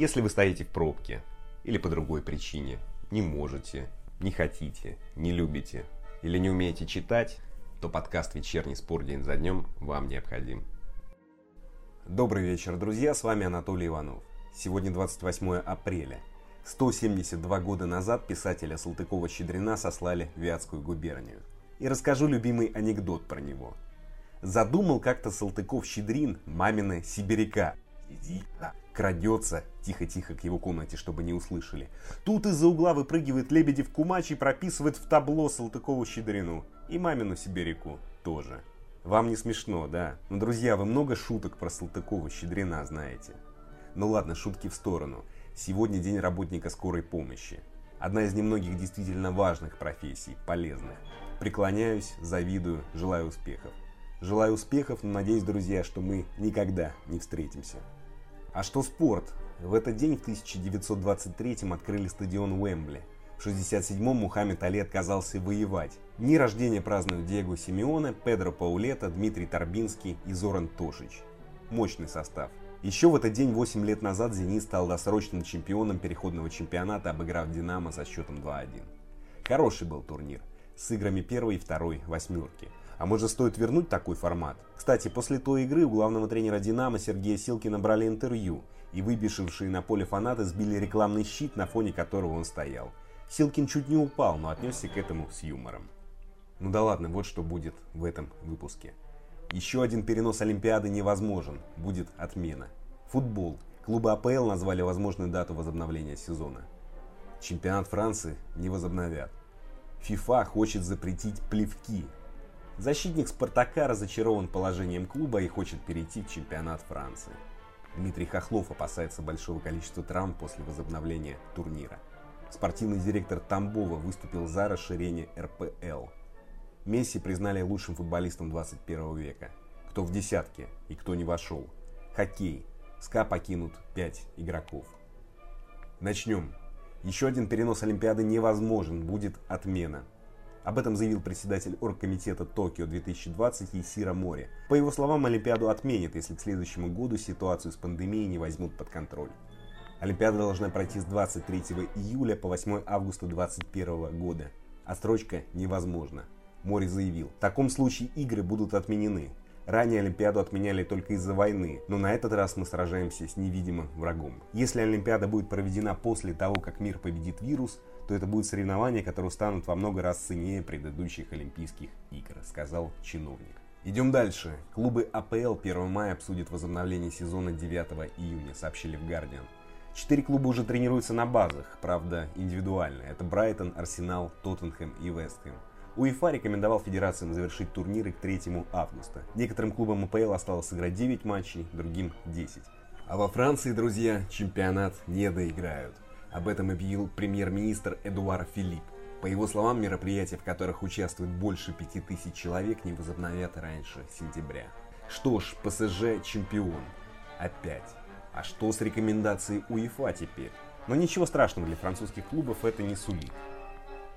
Если вы стоите в пробке или по другой причине, не можете, не хотите, не любите или не умеете читать, то подкаст «Вечерний спор день за днем» вам необходим. Добрый вечер, друзья, с вами Анатолий Иванов. Сегодня 28 апреля. 172 года назад писателя Салтыкова-Щедрина сослали в Вятскую губернию. И расскажу любимый анекдот про него. Задумал как-то Салтыков-Щедрин мамины сибиряка. Иди, крадется тихо-тихо к его комнате, чтобы не услышали. Тут из-за угла выпрыгивает Лебедев Кумач и прописывает в табло Салтыкову Щедрину. И мамину Сибиряку тоже. Вам не смешно, да? Ну, друзья, вы много шуток про Салтыкова Щедрина знаете. Ну ладно, шутки в сторону. Сегодня день работника скорой помощи. Одна из немногих действительно важных профессий, полезных. Преклоняюсь, завидую, желаю успехов. Желаю успехов, но надеюсь, друзья, что мы никогда не встретимся. А что спорт? В этот день в 1923 открыли стадион Уэмбли. В 67-м Мухаммед Али отказался воевать. Дни рождения празднуют Диего Симеоне, Педро Паулета, Дмитрий Торбинский и Зоран Тошич. Мощный состав. Еще в этот день 8 лет назад «Зенит» стал досрочным чемпионом переходного чемпионата, обыграв «Динамо» со счетом 2-1. Хороший был турнир, с играми первой и второй восьмерки. А может стоит вернуть такой формат? Кстати, после той игры у главного тренера «Динамо» Сергея Силкина брали интервью, и выбежавшие на поле фанаты сбили рекламный щит, на фоне которого он стоял. Силкин чуть не упал, но отнесся к этому с юмором. Ну да ладно, вот что будет в этом выпуске. Еще один перенос Олимпиады невозможен, будет отмена. Футбол. Клубы АПЛ назвали возможную дату возобновления сезона. Чемпионат Франции не возобновят. ФИФА хочет запретить плевки, Защитник «Спартака» разочарован положением клуба и хочет перейти в чемпионат Франции. Дмитрий Хохлов опасается большого количества травм после возобновления турнира. Спортивный директор Тамбова выступил за расширение РПЛ. Месси признали лучшим футболистом 21 века. Кто в десятке и кто не вошел. Хоккей. СКА покинут 5 игроков. Начнем. Еще один перенос Олимпиады невозможен, будет отмена. Об этом заявил председатель оргкомитета Токио 2020 Исира Мори. По его словам, Олимпиаду отменят, если к следующему году ситуацию с пандемией не возьмут под контроль. Олимпиада должна пройти с 23 июля по 8 августа 2021 года. Отсрочка невозможна. Мори заявил, в таком случае игры будут отменены. Ранее Олимпиаду отменяли только из-за войны, но на этот раз мы сражаемся с невидимым врагом. Если Олимпиада будет проведена после того, как мир победит вирус, то это будет соревнования, которые станут во много раз ценнее предыдущих Олимпийских игр, сказал чиновник. Идем дальше. Клубы АПЛ 1 мая обсудят возобновление сезона 9 июня, сообщили в Guardian. Четыре клуба уже тренируются на базах, правда индивидуально. Это Брайтон, Арсенал, Тоттенхэм и Вестхэм. УЕФА рекомендовал федерациям завершить турниры к 3 августа. Некоторым клубам АПЛ осталось сыграть 9 матчей, другим 10. А во Франции, друзья, чемпионат не доиграют. Об этом объявил премьер-министр Эдуар Филипп. По его словам, мероприятия, в которых участвует больше 5000 человек, не возобновят раньше сентября. Что ж, ПСЖ чемпион. Опять. А что с рекомендацией УЕФА теперь? Но ничего страшного для французских клубов это не сулит.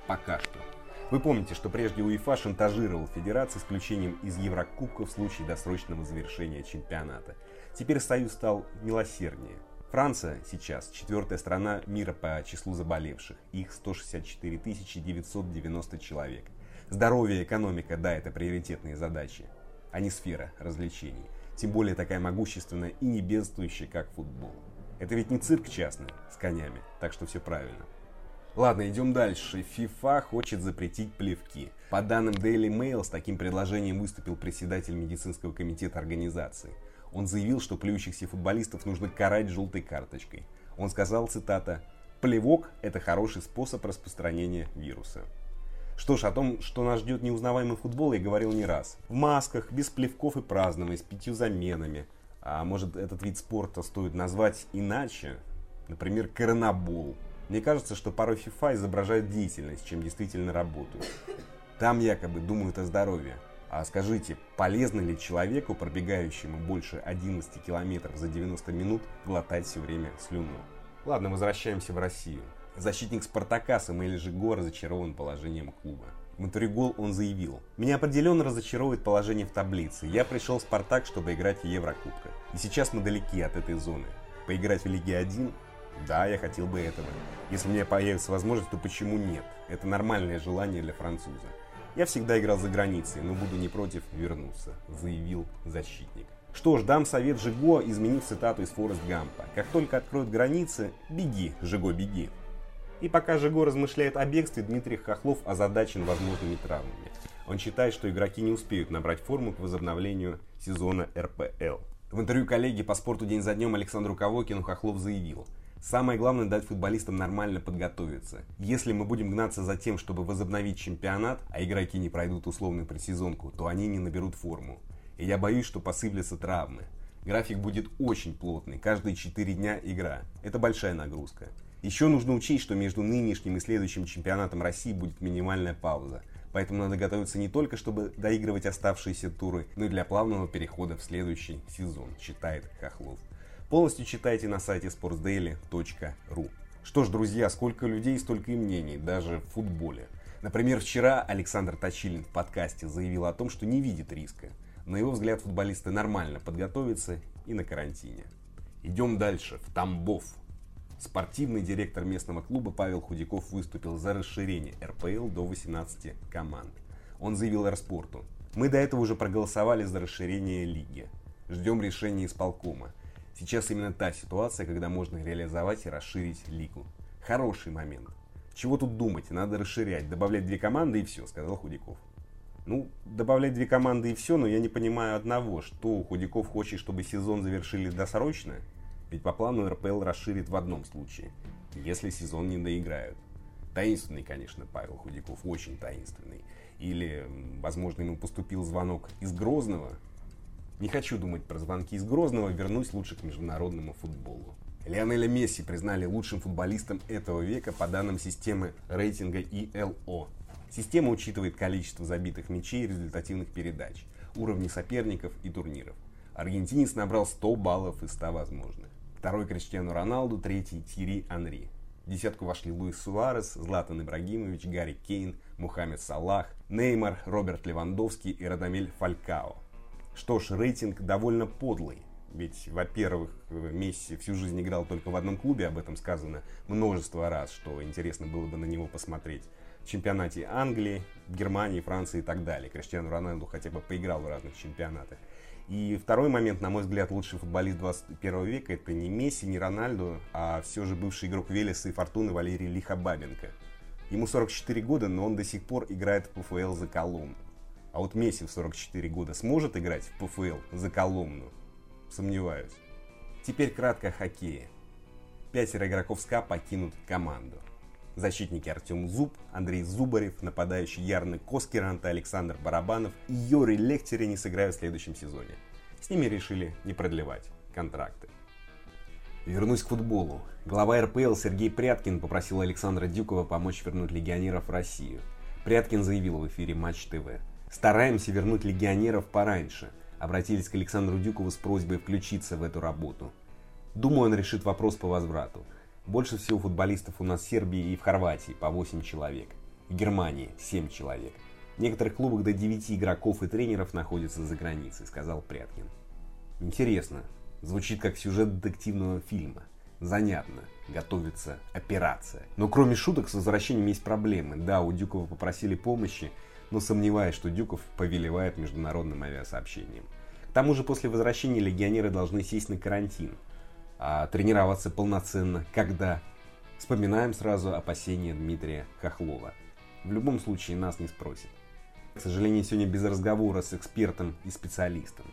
Пока что. Вы помните, что прежде УЕФА шантажировал федерации исключением из Еврокубка в случае досрочного завершения чемпионата. Теперь Союз стал милосерднее. Франция сейчас четвертая страна мира по числу заболевших. Их 164 990 человек. Здоровье, экономика, да, это приоритетные задачи, а не сфера развлечений. Тем более такая могущественная и не бедствующая, как футбол. Это ведь не цирк частный, с конями, так что все правильно. Ладно, идем дальше. FIFA хочет запретить плевки. По данным Daily Mail, с таким предложением выступил председатель медицинского комитета организации. Он заявил, что плюющихся футболистов нужно карать желтой карточкой. Он сказал, цитата, «Плевок – это хороший способ распространения вируса». Что ж, о том, что нас ждет неузнаваемый футбол, я говорил не раз. В масках, без плевков и празднований, с пятью заменами. А может, этот вид спорта стоит назвать иначе? Например, коронабол. Мне кажется, что порой FIFA изображает деятельность, чем действительно работают. Там якобы думают о здоровье. А скажите, полезно ли человеку, пробегающему больше 11 километров за 90 минут, глотать все время слюну? Ладно, возвращаемся в Россию. Защитник Спартака Самуэль Жиго разочарован положением клуба. Интервью он заявил, «Меня определенно разочаровывает положение в таблице. Я пришел в Спартак, чтобы играть в Еврокубках. И сейчас мы далеки от этой зоны. Поиграть в Лиге 1 Да, я хотел бы этого. Если у меня появится возможность, то почему нет? Это нормальное желание для француза. Я всегда играл за границей, но буду не против вернуться, заявил защитник. Что ж, дам совет Жиго изменить цитату из Форест Гампа. Как только откроют границы, беги, Жиго, беги. И пока Жиго размышляет о бегстве, Дмитрий Хохлов озадачен возможными травмами. Он считает, что игроки не успеют набрать форму к возобновлению сезона РПЛ. В интервью коллеги по спорту день за днем Александру Ковокину Хохлов заявил, Самое главное дать футболистам нормально подготовиться. Если мы будем гнаться за тем, чтобы возобновить чемпионат, а игроки не пройдут условную предсезонку, то они не наберут форму. И я боюсь, что посыплются травмы. График будет очень плотный, каждые 4 дня игра. Это большая нагрузка. Еще нужно учесть, что между нынешним и следующим чемпионатом России будет минимальная пауза. Поэтому надо готовиться не только, чтобы доигрывать оставшиеся туры, но и для плавного перехода в следующий сезон, считает Хохлов. Полностью читайте на сайте sportsdaily.ru. Что ж, друзья, сколько людей, столько и мнений, даже в футболе. Например, вчера Александр Точилин в подкасте заявил о том, что не видит риска. На его взгляд, футболисты нормально подготовятся и на карантине. Идем дальше, в Тамбов. Спортивный директор местного клуба Павел Худяков выступил за расширение РПЛ до 18 команд. Он заявил Эрспорту, мы до этого уже проголосовали за расширение лиги. Ждем решения исполкома. Сейчас именно та ситуация, когда можно реализовать и расширить лигу. Хороший момент. Чего тут думать, надо расширять, добавлять две команды и все, сказал Худяков. Ну, добавлять две команды и все, но я не понимаю одного, что Худяков хочет, чтобы сезон завершили досрочно, ведь по плану РПЛ расширит в одном случае, если сезон не доиграют. Таинственный, конечно, Павел Худяков, очень таинственный. Или, возможно, ему поступил звонок из Грозного. Не хочу думать про звонки из Грозного, вернусь лучше к международному футболу. Лионеля Месси признали лучшим футболистом этого века по данным системы рейтинга ELO. Система учитывает количество забитых мячей результативных передач, уровни соперников и турниров. Аргентинец набрал 100 баллов из 100 возможных. Второй Криштиану Роналду, третий Тири Анри. В десятку вошли Луис Суарес, Златан Ибрагимович, Гарри Кейн, Мухаммед Салах, Неймар, Роберт Левандовский и Радамель Фалькао. Что ж, рейтинг довольно подлый. Ведь, во-первых, Месси всю жизнь играл только в одном клубе, об этом сказано множество раз, что интересно было бы на него посмотреть в чемпионате Англии, Германии, Франции и так далее. Криштиану Роналду хотя бы поиграл в разных чемпионатах. И второй момент, на мой взгляд, лучший футболист 21 века это не Месси, не Рональду, а все же бывший игрок Велеса и Фортуны Валерий Лихобабенко. Ему 44 года, но он до сих пор играет в ПФЛ за Коломну. А вот Месси в 44 года сможет играть в ПФЛ за Коломну? Сомневаюсь. Теперь кратко о хоккее. Пятеро игроков СКА покинут команду защитники Артем Зуб, Андрей Зубарев, нападающий Ярны Коскеранта, Александр Барабанов и Юрий Лехтери не сыграют в следующем сезоне. С ними решили не продлевать контракты. Вернусь к футболу. Глава РПЛ Сергей Пряткин попросил Александра Дюкова помочь вернуть легионеров в Россию. Пряткин заявил в эфире Матч ТВ. «Стараемся вернуть легионеров пораньше», обратились к Александру Дюкову с просьбой включиться в эту работу. Думаю, он решит вопрос по возврату. Больше всего футболистов у нас в Сербии и в Хорватии по 8 человек. В Германии 7 человек. В некоторых клубах до 9 игроков и тренеров находятся за границей, сказал Пряткин. Интересно. Звучит как сюжет детективного фильма. Занятно. Готовится операция. Но кроме шуток с возвращением есть проблемы. Да, у Дюкова попросили помощи, но сомневаюсь, что Дюков повелевает международным авиасообщением. К тому же после возвращения легионеры должны сесть на карантин – а тренироваться полноценно, когда? Вспоминаем сразу опасения Дмитрия Хохлова. В любом случае нас не спросят. К сожалению, сегодня без разговора с экспертом и специалистом.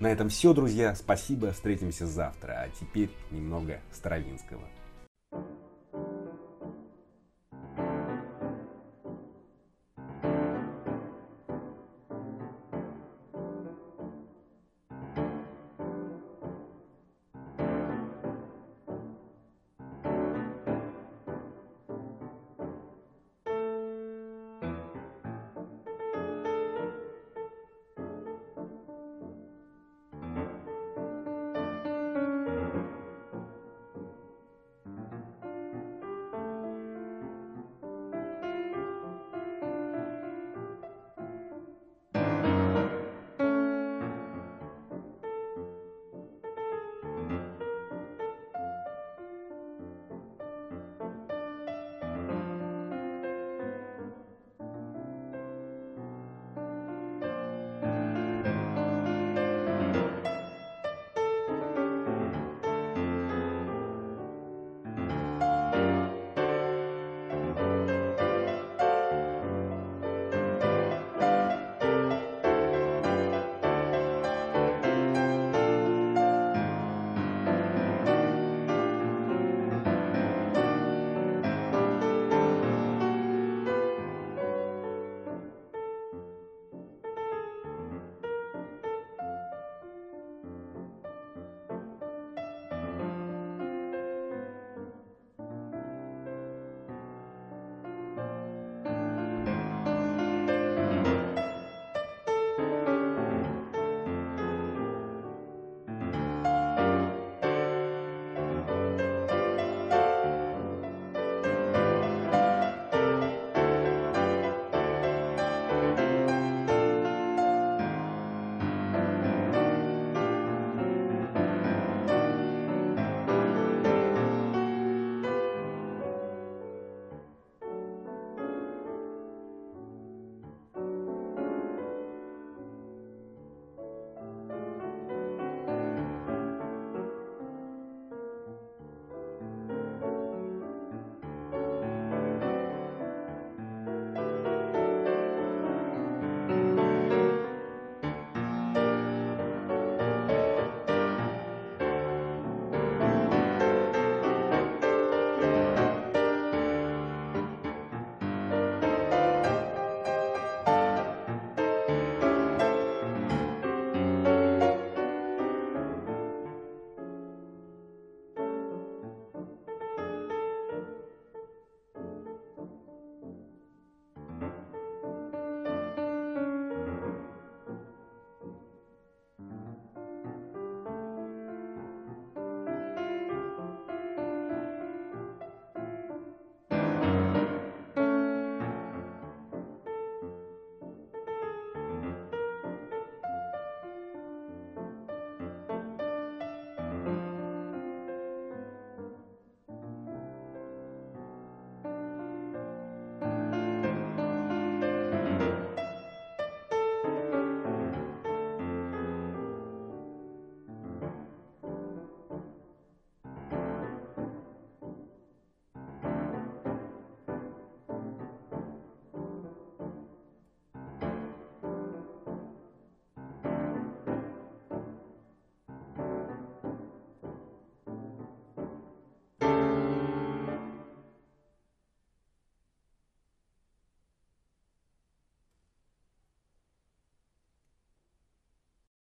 На этом все, друзья. Спасибо. Встретимся завтра. А теперь немного Старовинского.